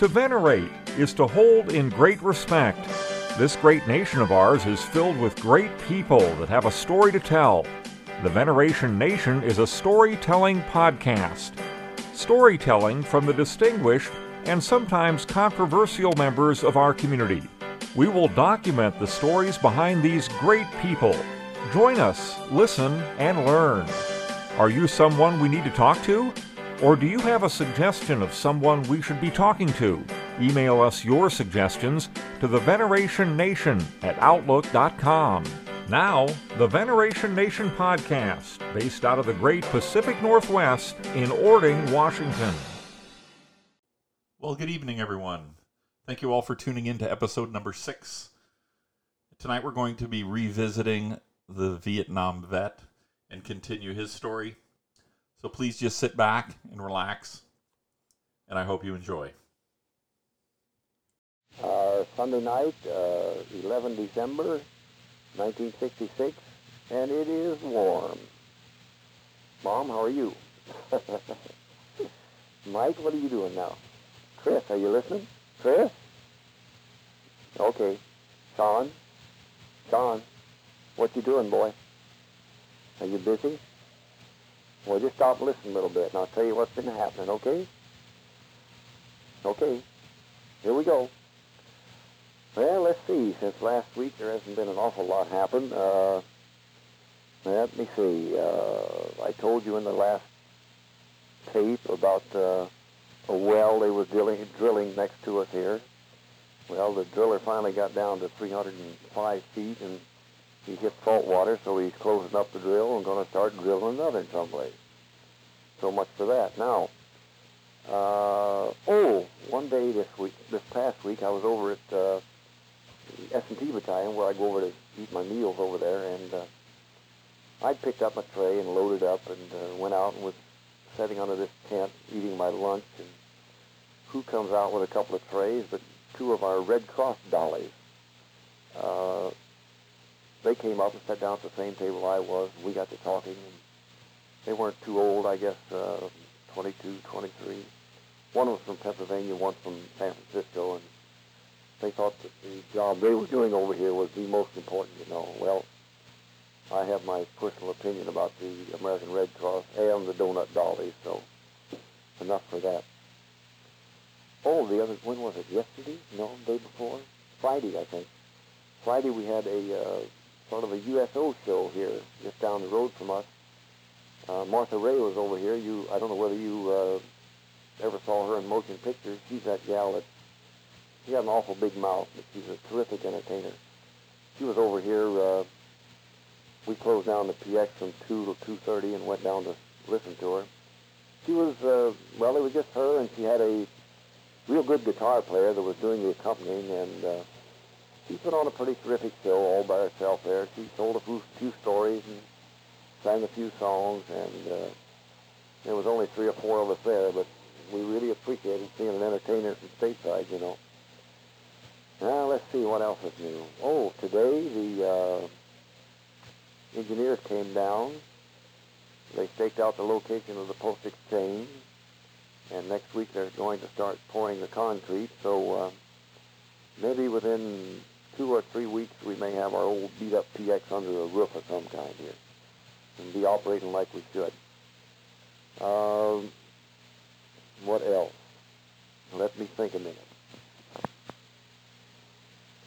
To venerate is to hold in great respect. This great nation of ours is filled with great people that have a story to tell. The Veneration Nation is a storytelling podcast. Storytelling from the distinguished and sometimes controversial members of our community. We will document the stories behind these great people. Join us, listen, and learn. Are you someone we need to talk to? Or do you have a suggestion of someone we should be talking to? Email us your suggestions to the Veneration Nation at Outlook.com. Now, the Veneration Nation podcast, based out of the great Pacific Northwest in Orting, Washington. Well, good evening, everyone. Thank you all for tuning in to episode number six. Tonight we're going to be revisiting the Vietnam vet and continue his story. So please just sit back and relax, and I hope you enjoy. Uh, Sunday night, uh, 11 December 1966, and it is warm. Mom, how are you? Mike, what are you doing now? Chris, are you listening? Chris? Okay. Sean? Sean? What you doing, boy? Are you busy? Well, just stop and listen a little bit, and I'll tell you what's been happening, okay? Okay. Here we go. Well, let's see. Since last week, there hasn't been an awful lot happen. Uh, let me see. Uh, I told you in the last tape about uh, a well they were drilling, drilling next to us here. Well, the driller finally got down to 305 feet, and he hit salt water, so he's closing up the drill and going to start drilling another someplace. So much for that. Now, uh, oh, one day this week, this past week, I was over at uh, S&T battalion where I go over to eat my meals over there, and uh, I picked up my tray and loaded up and uh, went out and was sitting under this tent eating my lunch, and who comes out with a couple of trays but two of our Red Cross dollies. Uh, they came up and sat down at the same table I was. We got to talking, and they weren't too old, I guess, uh, 22, 23. One was from Pennsylvania, one from San Francisco, and they thought that the job they were doing over here was the most important, you know. Well, I have my personal opinion about the American Red Cross and the donut dollies, so enough for that. Oh, the other, when was it? Yesterday? No, day before? Friday, I think. Friday we had a uh, sort of a USO show here, just down the road from us. Uh, Martha Raye was over here. You, I don't know whether you uh, ever saw her in motion pictures. She's that gal that she had an awful big mouth, but she's a terrific entertainer. She was over here. Uh, we closed down the PX from two to two thirty and went down to listen to her. She was uh, well, it was just her, and she had a real good guitar player that was doing the accompanying, and uh, she put on a pretty terrific show all by herself there. She told a few, few stories and sang a few songs, and uh, there was only three or four of us there, but we really appreciated seeing an entertainer from stateside, you know. Now, let's see what else is new. Oh, today the uh, engineers came down. They staked out the location of the post exchange, and next week they're going to start pouring the concrete. So uh, maybe within two or three weeks we may have our old beat-up PX under a roof of some kind here and be operating like we should. Um, what else? Let me think a minute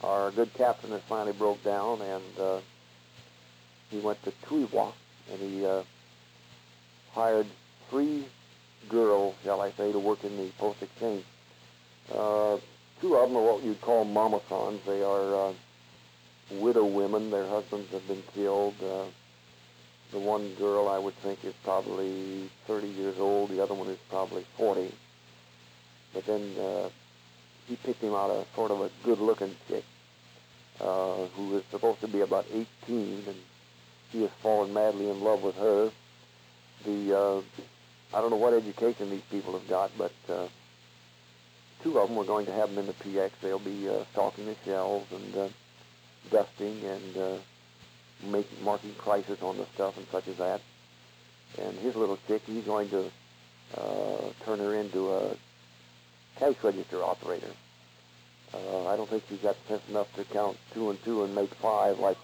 our good captain has finally broke down, and uh, he went to Tuy Hoa, and he uh, hired three girls, shall I say, to work in the post exchange. Uh, two of them are what you'd call mamasans. They are uh, widow women. Their husbands have been killed. Uh, the one girl I would think is probably 30 years old. The other one is probably 40. But then uh, he picked him out a sort of a good-looking chick uh, who is supposed to be about 18, and he has fallen madly in love with her. The uh, I don't know what education these people have got, but uh, two of them We're going to have them in the PX. They'll be uh, stocking the shelves and uh, dusting and uh, making marking prices on the stuff and such as that. And his little chick, he's going to uh, turn her into a cash register operator. Uh, I don't think he's got sense enough to count two and two and make five like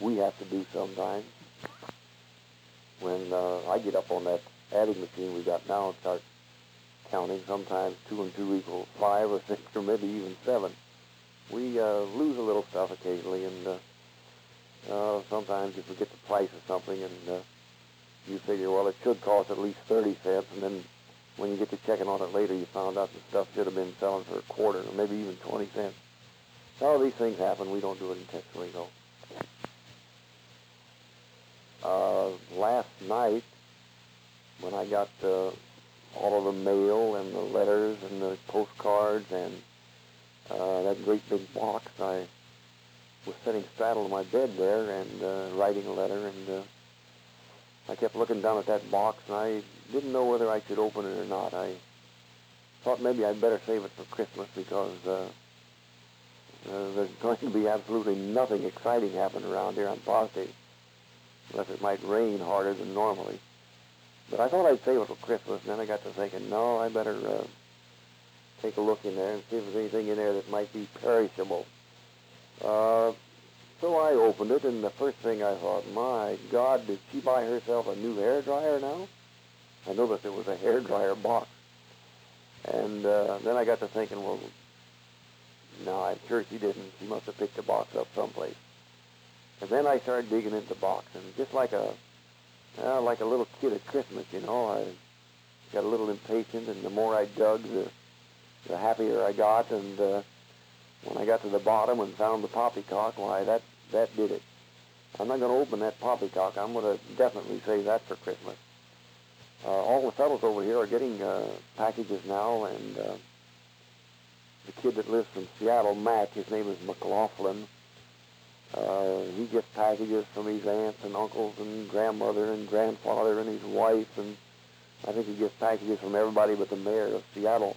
we have to do sometimes. When uh, I get up on that adding machine we got now and start counting, sometimes two and two equals five or six or maybe even seven. We uh, lose a little stuff occasionally, and uh, uh, sometimes you forget the price of something, and uh, you figure, well, it should cost at least 30 cents, and then when you get to checking on it later, you found out the stuff should have been selling for a quarter or maybe even 20 cents. All these things happen. We don't do it intentionally, though. Uh, last night, when I got uh, all of the mail and the letters and the postcards and uh, that great big box, I was sitting straddled on my bed there and uh, writing a letter, and uh, I kept looking down at that box, and I didn't know whether I should open it or not. I thought maybe I'd better save it for Christmas because uh, uh, there's going to be absolutely nothing exciting happening around here, I'm positive, unless it might rain harder than normally. But I thought I'd save it for Christmas, and then I got to thinking, no, I better uh, take a look in there and see if there's anything in there that might be perishable. Uh, so I opened it, and the first thing I thought, my God, did she buy herself a new hair dryer now? I noticed it was a hair dryer box. And uh, then I got to thinking, well, no, I'm sure she didn't. She must have picked the box up someplace. And then I started digging into the box, and just like a, uh, like a little kid at Christmas, you know, I got a little impatient, and the more I dug, the, the happier I got, and uh, when I got to the bottom and found the poppycock, why, that, that did it. I'm not going to open that poppycock. I'm going to definitely save that for Christmas. Uh, all the fellows over here are getting uh, packages now, and uh, the kid that lives from Seattle, Mac, his name is McLaughlin. Uh, he gets packages from his aunts and uncles and grandmother and grandfather and his wife, and I think he gets packages from everybody but the mayor of Seattle.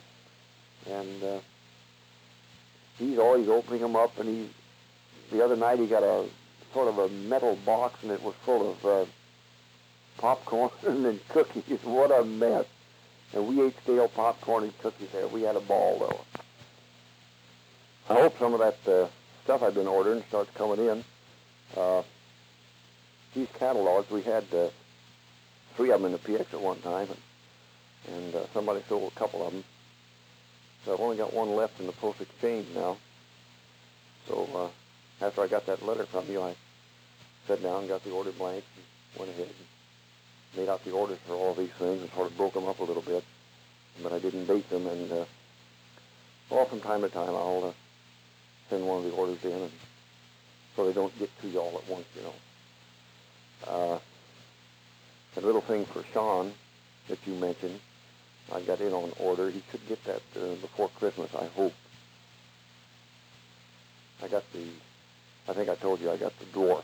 And uh, he's always opening them up, and he the other night he got a sort of a metal box, and it was full of uh, popcorn and cookies. What a mess! And we ate stale popcorn and cookies there. We had a ball though. I hope some of that uh, stuff I've been ordering starts coming in. Uh, these catalogs, we had uh, three of them in the PX at one time, and, and uh, somebody sold a couple of them. So I've only got one left in the post exchange now. So uh, after I got that letter from you, I sat down, got the order blank, and went ahead and made out the orders for all these things and sort of broke them up a little bit. But I didn't date them, and uh, well, from time to time I'll uh, send one of the orders in, and so they don't get to you all at once, you know. Uh, a little thing for Sean that you mentioned. I got in on order. He should get that uh, before Christmas, I hope. I got the, I think I told you I got the dwarf.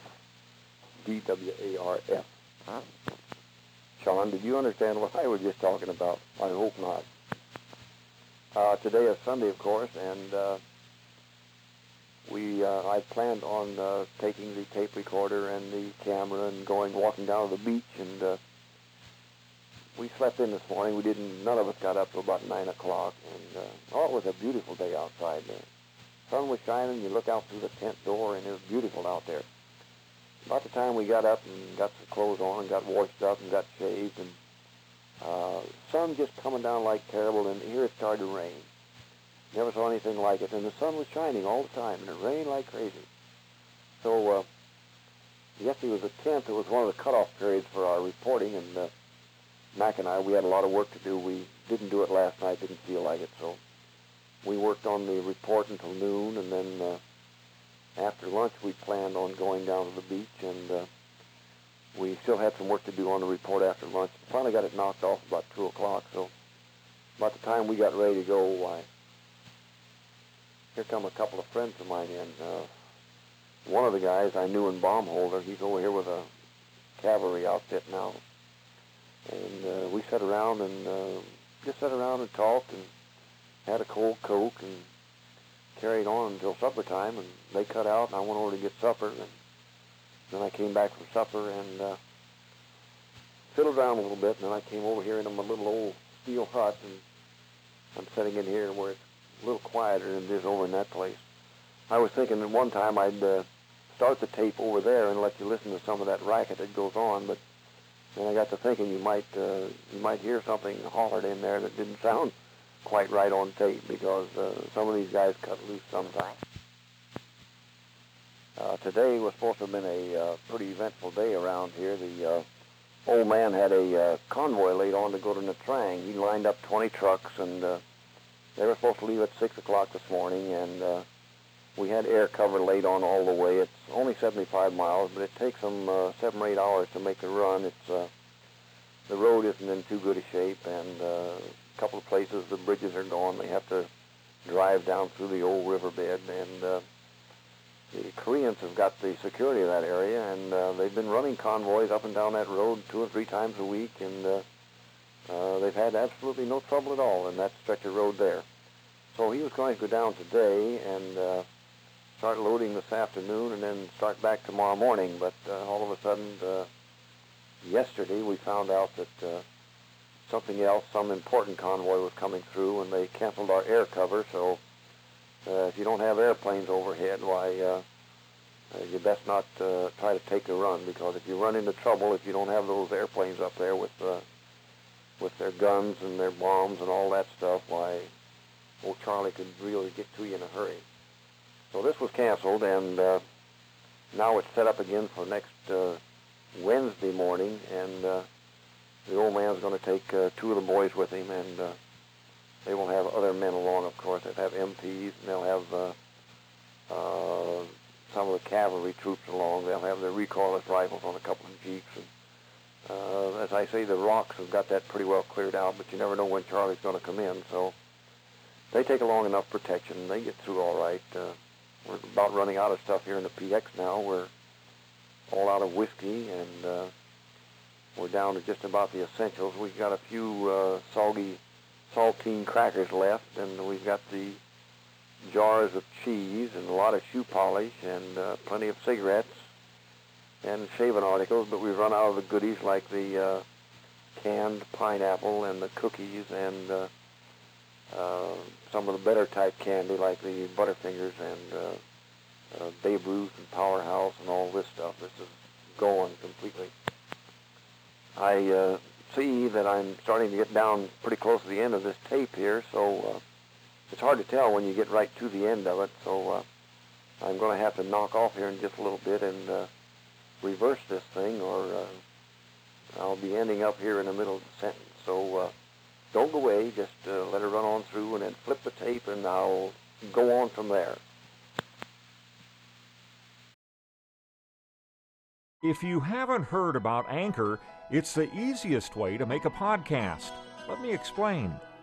D-W-A-R-F. Huh? Sean, did you understand what I was just talking about? I hope not. Uh, today is Sunday, of course, and uh, we uh, I planned on uh, taking the tape recorder and the camera and going walking down to the beach and uh, we slept in this morning. We didn't. None of us got up till about nine o'clock, and uh, oh, it was a beautiful day outside. The sun was shining. You look out through the tent door, and it was beautiful out there. About the time we got up and got some clothes on and got washed up and got shaved, and uh, sun just coming down like terrible, and here it started to rain. Never saw anything like it, and the sun was shining all the time, and it rained like crazy. So uh, yesterday was the 10th. It was one of the cutoff periods for our reporting, and uh, Mac and I, we had a lot of work to do. We didn't do it last night, didn't feel like it, so we worked on the report until noon, and then uh, after lunch we planned on going down to the beach, and uh, we still had some work to do on the report after lunch. Finally got it knocked off about 2 o'clock, so about the time we got ready to go, why, here come a couple of friends of mine in. Uh, one of the guys I knew in Baumholder, he's over here with a cavalry outfit now. And uh, we sat around and uh, just sat around and talked and had a cold Coke and carried on until supper time. And they cut out and I went over to get supper. And then I came back from supper and uh, fiddled around a little bit. And then I came over here into my little old steel hut and I'm sitting in here where it's a little quieter than it is over in that place. I was thinking at one time I'd uh, start the tape over there and let you listen to some of that racket that goes on, but then I got to thinking you might uh, you might hear something hollered in there that didn't sound quite right on tape because uh, some of these guys cut loose sometimes. Uh, today was supposed to have been a uh, pretty eventful day around here. The uh, old man had a uh, convoy laid on to go to Nha Trang. He lined up 20 trucks, and uh, they were supposed to leave at 6 o'clock this morning, and uh, we had air cover laid on all the way. It's only 75 miles, but it takes them uh, seven or eight hours to make the run. It's uh, the road isn't in too good a shape, and uh, a couple of places the bridges are gone. They have to drive down through the old riverbed, and uh, the Koreans have got the security of that area, and uh, they've been running convoys up and down that road two or three times a week, and uh, uh, they've had absolutely no trouble at all in that stretch of road there. So he was going to go down today and uh, start loading this afternoon, and then start back tomorrow morning. But uh, all of a sudden, uh, yesterday we found out that uh, something else, some important convoy was coming through, and they canceled our air cover. So uh, if you don't have airplanes overhead, why, uh, uh, you best not uh, try to take a run because if you run into trouble, if you don't have those airplanes up there with uh, with their guns and their bombs and all that stuff, why, old Charlie could really get to you in a hurry. So this was canceled, and uh, now it's set up again for next uh, Wednesday morning, and uh, the old man's going to take uh, two of the boys with him, and uh, they will have other men along, of course. They'll have MPs, and they'll have uh, uh, some of the cavalry troops along. They'll have their recoilless rifles on a couple of jeeps. And, uh, as I say, the ROKs have got that pretty well cleared out, but you never know when Charlie's going to come in. So they take along enough protection. They get through all right. Uh, we're about running out of stuff here in the PX now. We're all out of whiskey, and uh, we're down to just about the essentials. We've got a few uh, soggy saltine crackers left, and we've got the jars of cheese and a lot of shoe polish and uh, plenty of cigarettes and shaving articles, but we've run out of the goodies like the uh, canned pineapple and the cookies and uh, uh, some of the better type candy like the Butterfingers and uh, uh, Babe Ruth and Powerhouse and all this stuff. This is gone completely. I uh, see that I'm starting to get down pretty close to the end of this tape here, so uh, it's hard to tell when you get right to the end of it. So uh, I'm going to have to knock off here in just a little bit and uh, reverse this thing, or uh, I'll be ending up here in the middle of the sentence. So uh, don't go away. Just uh, let it run on through, and then flip the tape, and I'll go on from there. If you haven't heard about Anchor, it's the easiest way to make a podcast. Let me explain.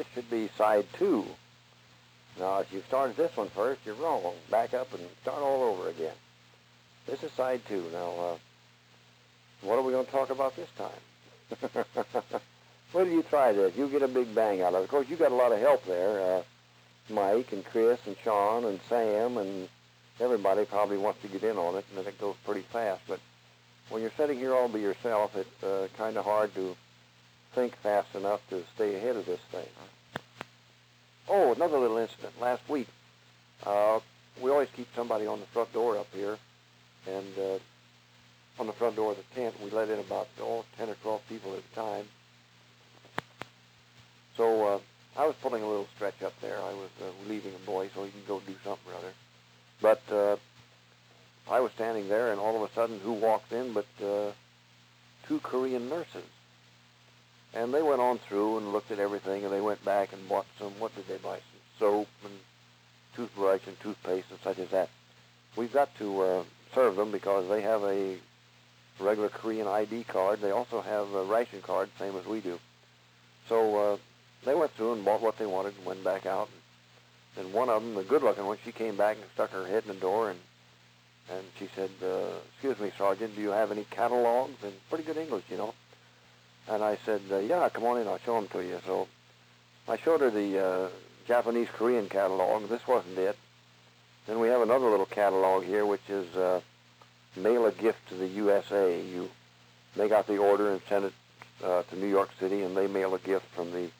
This should be side two. Now, if you started this one first, you're wrong. Back up and start all over again. This is side two. Now, uh, what are we going to talk about this time? Do you try this? You get a big bang out of it. Of course, you got a lot of help there. Uh, Mike and Chris and Sean and Sam and everybody probably wants to get in on it, and it goes pretty fast. But when you're sitting here all by yourself, it's uh, kind of hard to think fast enough to stay ahead of this thing. Oh, another little incident. Last week, uh, we always keep somebody on the front door up here, and uh, on the front door of the tent, we let in about oh, 10 or 12 people at a time. So uh, I was pulling a little stretch up there. I was uh, relieving a boy so he can go do something or other. But uh, I was standing there, and all of a sudden, who walked in but uh, two Korean nurses? And they went on through and looked at everything, and they went back and bought some, what did they buy? Some soap and toothbrush and toothpaste and such as that. We've got to uh, serve them because they have a regular Korean ID card. They also have a ration card, same as we do. So uh, they went through and bought what they wanted and went back out. And one of them, the good-looking one, she came back and stuck her head in the door and and she said, uh, "Excuse me, Sergeant, do you have any catalogs?" And pretty good English, you know. And I said, uh, "Yeah, come on in. I'll show them to you." So I showed her the uh, Japanese Korean catalog. This wasn't it. Then we have another little catalog here, which is uh, mail a gift to the USA. You make out the order and send it uh, to New York City, and they mail a gift from the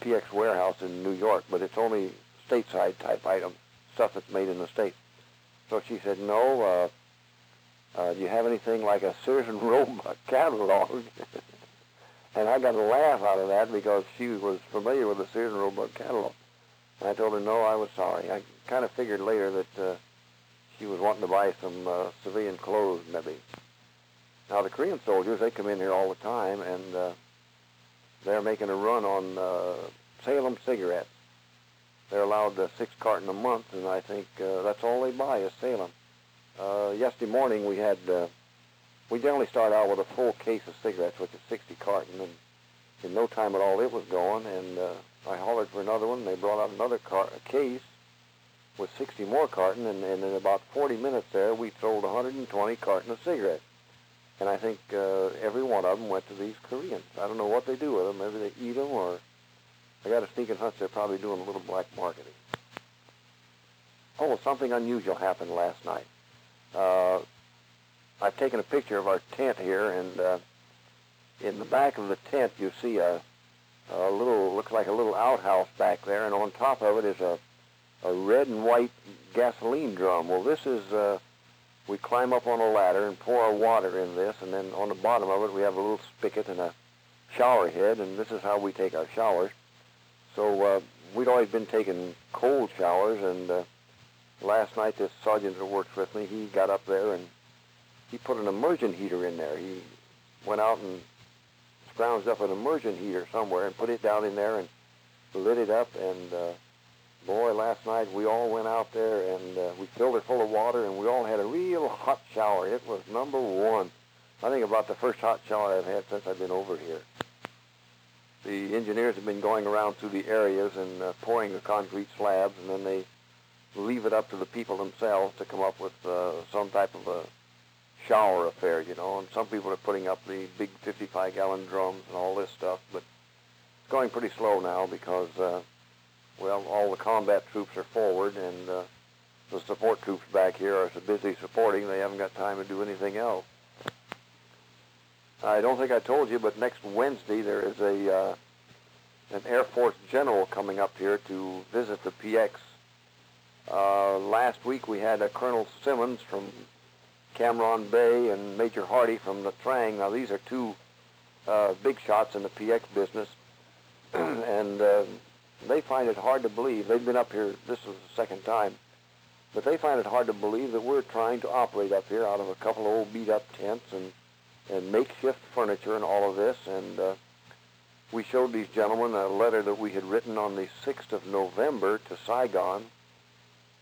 PX warehouse in New York. But it's only stateside type item, stuff that's made in the States. So she said, no, uh, uh, do you have anything like a Sears and Roebuck catalog? and I got a laugh out of that because she was familiar with the Sears and Roebuck catalog. And I told her, no, I was sorry. I kind of figured later that uh, she was wanting to buy some uh, civilian clothes, maybe. Now, the Korean soldiers, they come in here all the time, and uh, they're making a run on uh, Salem cigarettes. They're allowed uh, six carton a month, and I think uh, that's all they buy is Salem. Uh, yesterday morning we had, uh, we generally start out with a full case of cigarettes, which is 60 carton, and in no time at all it was gone, and uh, I hollered for another one. They brought out another car- case with 60 more carton, and, and in about 40 minutes there, we sold 120 carton of cigarettes. And I think uh, every one of them went to these Koreans. I don't know what they do with them. Maybe they eat them or I got a sneaking hunch they're probably doing a little black marketing. Oh, something unusual happened last night. Uh, I've taken a picture of our tent here, and uh, in the back of the tent you see a, a little, looks like a little outhouse back there, and on top of it is a, a red and white gasoline drum. Well, this is, uh, we climb up on a ladder and pour our water in this, and then on the bottom of it we have a little spigot and a shower head, and this is how we take our showers. So uh, we'd always been taking cold showers, and uh, last night this sergeant that works with me, he got up there and he put an immersion heater in there. He went out and scrounged up an immersion heater somewhere and put it down in there and lit it up. And uh, boy, last night we all went out there and uh, we filled it full of water and we all had a real hot shower. It was number one. I think about the first hot shower I've had since I've been over here the engineers have been going around through the areas and uh, pouring the concrete slabs, and then they leave it up to the people themselves to come up with uh, some type of a shower affair, you know. And some people are putting up the big 55-gallon drums and all this stuff, but it's going pretty slow now because, uh, well, all the combat troops are forward, and uh, the support troops back here are so busy supporting they haven't got time to do anything else. I don't think I told you, but next Wednesday there is a uh, an Air Force general coming up here to visit the PX. Uh, last week we had a Colonel Simmons from Cam Bay and Major Hardy from Nha Trang. Now these are two uh, big shots in the PX business, and uh, they find it hard to believe. They've been up here. This is the second time, but they find it hard to believe that we're trying to operate up here out of a couple of old beat-up tents and and makeshift furniture and all of this. And uh, we showed these gentlemen a letter that we had written on the 6th of November to Saigon,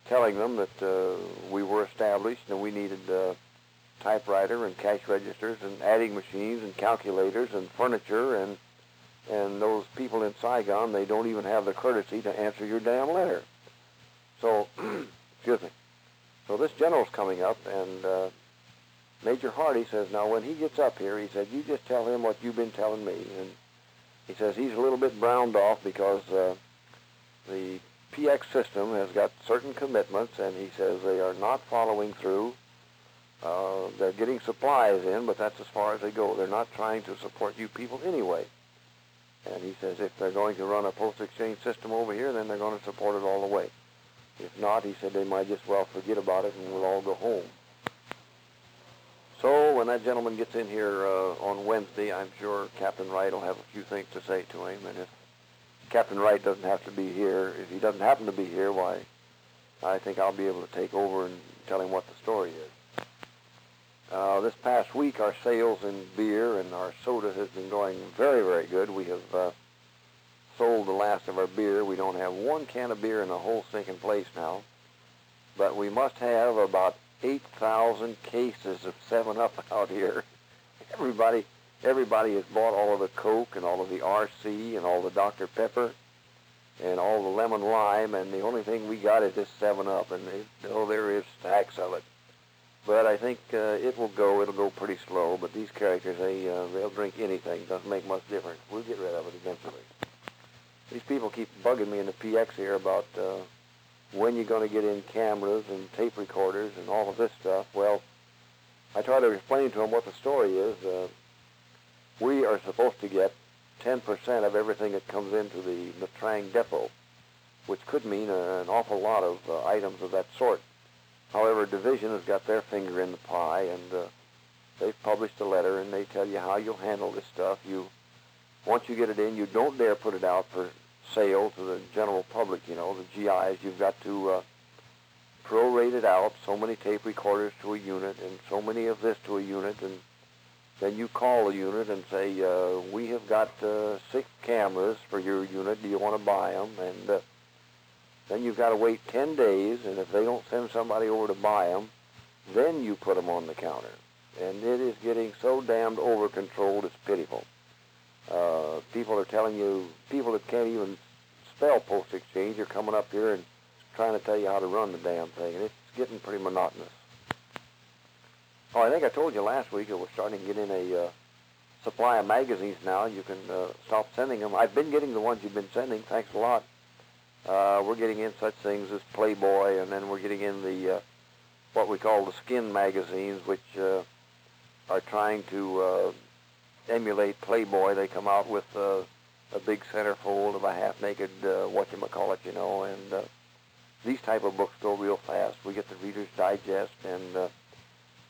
telling them that uh, we were established and we needed uh, typewriter and cash registers and adding machines and calculators and furniture and and those people in Saigon they don't even have the courtesy to answer your damn letter. So, excuse me. So this general's coming up and uh, Major Hardy says, now when he gets up here, he said, you just tell him what you've been telling me. And he says he's a little bit browned off because uh, the PX system has got certain commitments, and he says they are not following through. Uh, they're getting supplies in, but that's as far as they go. They're not trying to support you people anyway. And he says if they're going to run a post-exchange system over here, then they're going to support it all the way. If not, he said they might just well forget about it and we'll all go home. So when that gentleman gets in here uh, on Wednesday, I'm sure Captain Wright will have a few things to say to him. And if Captain Wright doesn't have to be here, if he doesn't happen to be here, why, I think I'll be able to take over and tell him what the story is. Uh, this past week, our sales in beer and our soda has been going very, very good. We have uh, sold the last of our beer. We don't have one can of beer in the whole sinking place now. But we must have about 8,000 cases of 7-Up out here. Everybody, everybody has bought all of the Coke and all of the RC and all the Dr. Pepper and all the lemon lime, and the only thing we got is this 7-Up, and oh, there is stacks of it. But I think uh, it will go. It'll go pretty slow. But these characters, they uh, they'll drink anything. Doesn't make much difference. We'll get rid of it eventually. These people keep bugging me in the PX here about uh, when you're going to get in cameras and tape recorders and all of this stuff. Well, I try to explain to them what the story is. Uh, we are supposed to get 10% of everything that comes into the Nha Trang depot, which could mean a, an awful lot of uh, items of that sort. However, Division has got their finger in the pie, and uh, they've published a letter, and they tell you how you'll handle this stuff. You, once you get it in, you don't dare put it out for sale to the general public. You know, the GIs. You've got to uh, prorate it out. So many tape recorders to a unit, and so many of this to a unit, and then you call the unit and say, uh, we have got uh, six cameras for your unit. Do you want to buy them? And uh, then you've got to wait 10 days, and if they don't send somebody over to buy them, then you put them on the counter. And it is getting so damned over-controlled, it's pitiful. Uh, people are telling you, people that can't even spell Post Exchange are coming up here and trying to tell you how to run the damn thing, and it's getting pretty monotonous. Oh, I think I told you last week that we're starting to get in a uh, supply of magazines now. You can uh, stop sending them. I've been getting the ones you've been sending. Thanks a lot. Uh, we're getting in such things as Playboy, and then we're getting in the uh, what we call the skin magazines, which uh, are trying to uh, emulate Playboy. They come out with uh, a big centerfold of a half-naked uh, whatchamacallit, you call it, you know, and uh, these type of books go real fast. We get the Reader's Digest and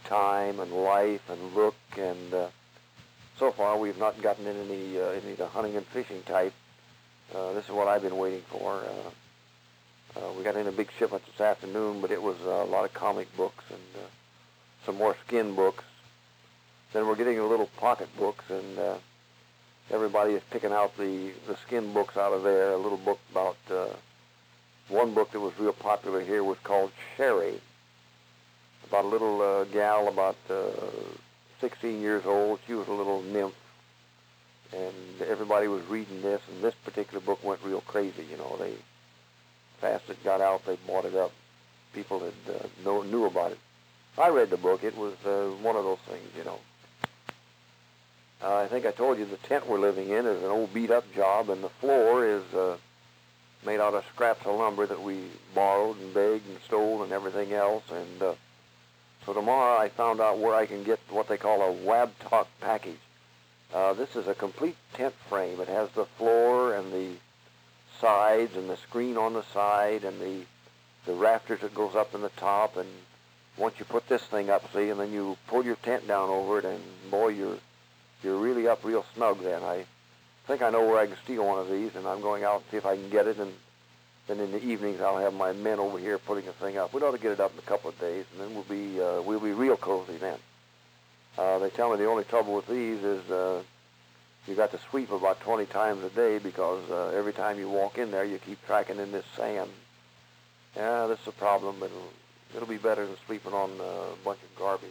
time and life and look, and so far we've not gotten in any any of the hunting and fishing type. Uh, this is what I've been waiting for. Uh, uh, we got in a big shipment this afternoon, but it was uh, a lot of comic books and uh, some more skin books. Then we're getting little pocket books, and everybody is picking out the the skin books out of there. A little book about one book that was real popular here was called Sherry about a little gal about uh, 16 years old. She was a little nymph, and everybody was reading this, and this particular book went real crazy. You know, they fast it got out, they bought it up. People had uh, know, knew about it. I read the book. It was uh, one of those things, you know. Uh, I think I told you the tent we're living in is an old beat-up job, and the floor is uh, made out of scraps of lumber that we borrowed and begged and stole and everything else. And uh, so tomorrow I found out where I can get what they call a Wabtalk package. Uh, this is a complete tent frame. It has the floor and the sides and the screen on the side and the the rafters that goes up in the top. And once you put this thing up, see, and then you pull your tent down over it, and boy, you're you're really up real snug then. I think I know where I can steal one of these, and I'm going out and see if I can get it and then in the evenings, I'll have my men over here putting the thing up. We ought to get it up in a couple of days, and then we'll be uh, we'll be real cozy then. Uh, they tell me the only trouble with these is uh, you got to sweep about 20 times a day because uh, every time you walk in there, you keep tracking in this sand. Yeah, this is a problem, but it'll, it'll be better than sleeping on uh, a bunch of garbage.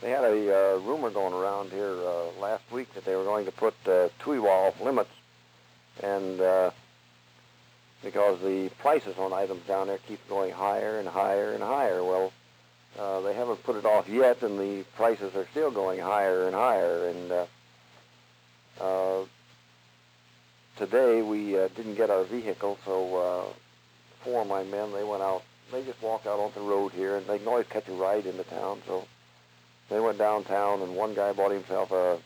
They had a uh, rumor going around here uh, last week that they were going to put uh, Tuy Hoa off limits and uh, because the prices on items down there keep going higher and higher and higher. Well, uh, they haven't put it off yet, and the prices are still going higher and higher. And uh, uh, today we uh, didn't get our vehicle, so uh, four of my men they went out. They just walked out on the road here, and they can always catch a ride into town. So they went downtown, and one guy bought himself a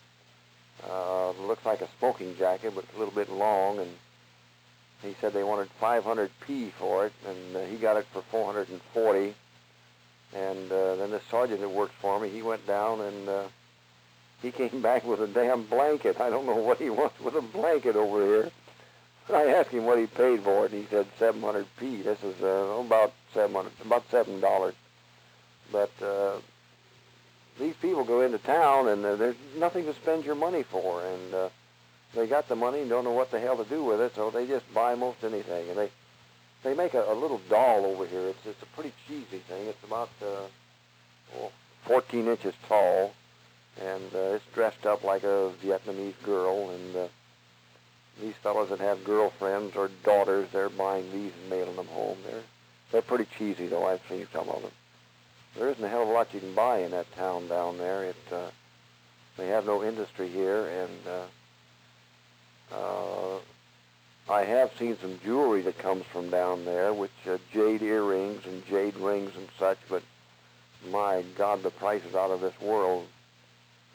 uh, looks like a smoking jacket, but it's a little bit long, and he said they wanted 500p for it, and uh, he got it for 440. And uh, then the sergeant that works for me, he went down and uh, he came back with a damn blanket. I don't know what he wants with a blanket over here. I asked him what he paid for it, and he said 700p. This is uh, about 700, about seven dollars. But uh, these people go into town and uh, there's nothing to spend your money for, and uh, they got the money and don't know what the hell to do with it, so they just buy most anything. And they they make a, a little doll over here. It's it's a pretty cheesy thing. It's about uh, well, 14 inches tall, and uh, it's dressed up like a Vietnamese girl. And uh, these fellows that have girlfriends or daughters, they're buying these and mailing them home. They're they're pretty cheesy, though. I've seen some of them. There isn't a hell of a lot you can buy in that town down there. It uh, they have no industry here, and uh, uh, I have seen some jewelry that comes from down there, which uh, jade earrings and jade rings and such. But my God, the price is out of this world.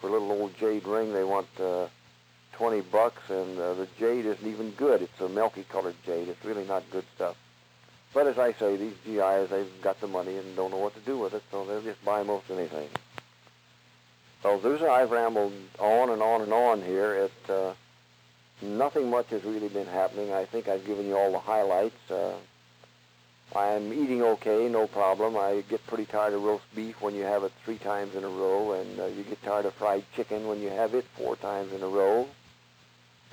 For a little old jade ring, they want uh, 20 bucks, and uh, the jade isn't even good. It's a milky-colored jade. It's really not good stuff. But as I say, these GIs, they've got the money and don't know what to do with it, so they'll just buy most anything. So there's I've rambled on and on and on here. at... uh, nothing much has really been happening. I think I've given you all the highlights. Uh, I'm eating okay, no problem. I get pretty tired of roast beef when you have it three times in a row, and uh, you get tired of fried chicken when you have it four times in a row.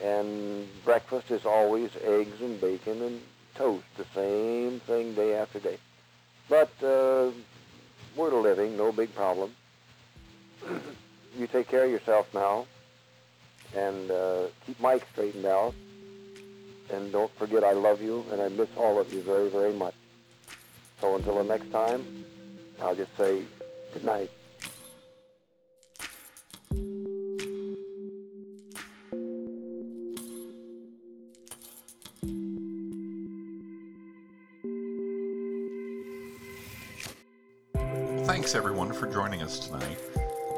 And breakfast is always eggs and bacon and toast, the same thing day after day. But uh, we're living, no big problem. you take care of yourself now, and uh, keep Mike straightened out. And don't forget I love you, and I miss all of you very, very much. So until the next time, I'll just say good night. Thanks everyone for joining us tonight.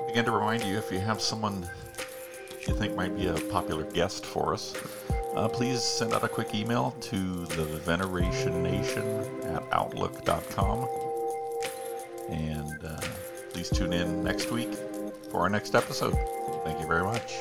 Again, to remind you, if you have someone you think might be a popular guest for us, uh, please send out a quick email to the Veneration Nation at Outlook.com. And uh, please tune in next week for our next episode. Thank you very much.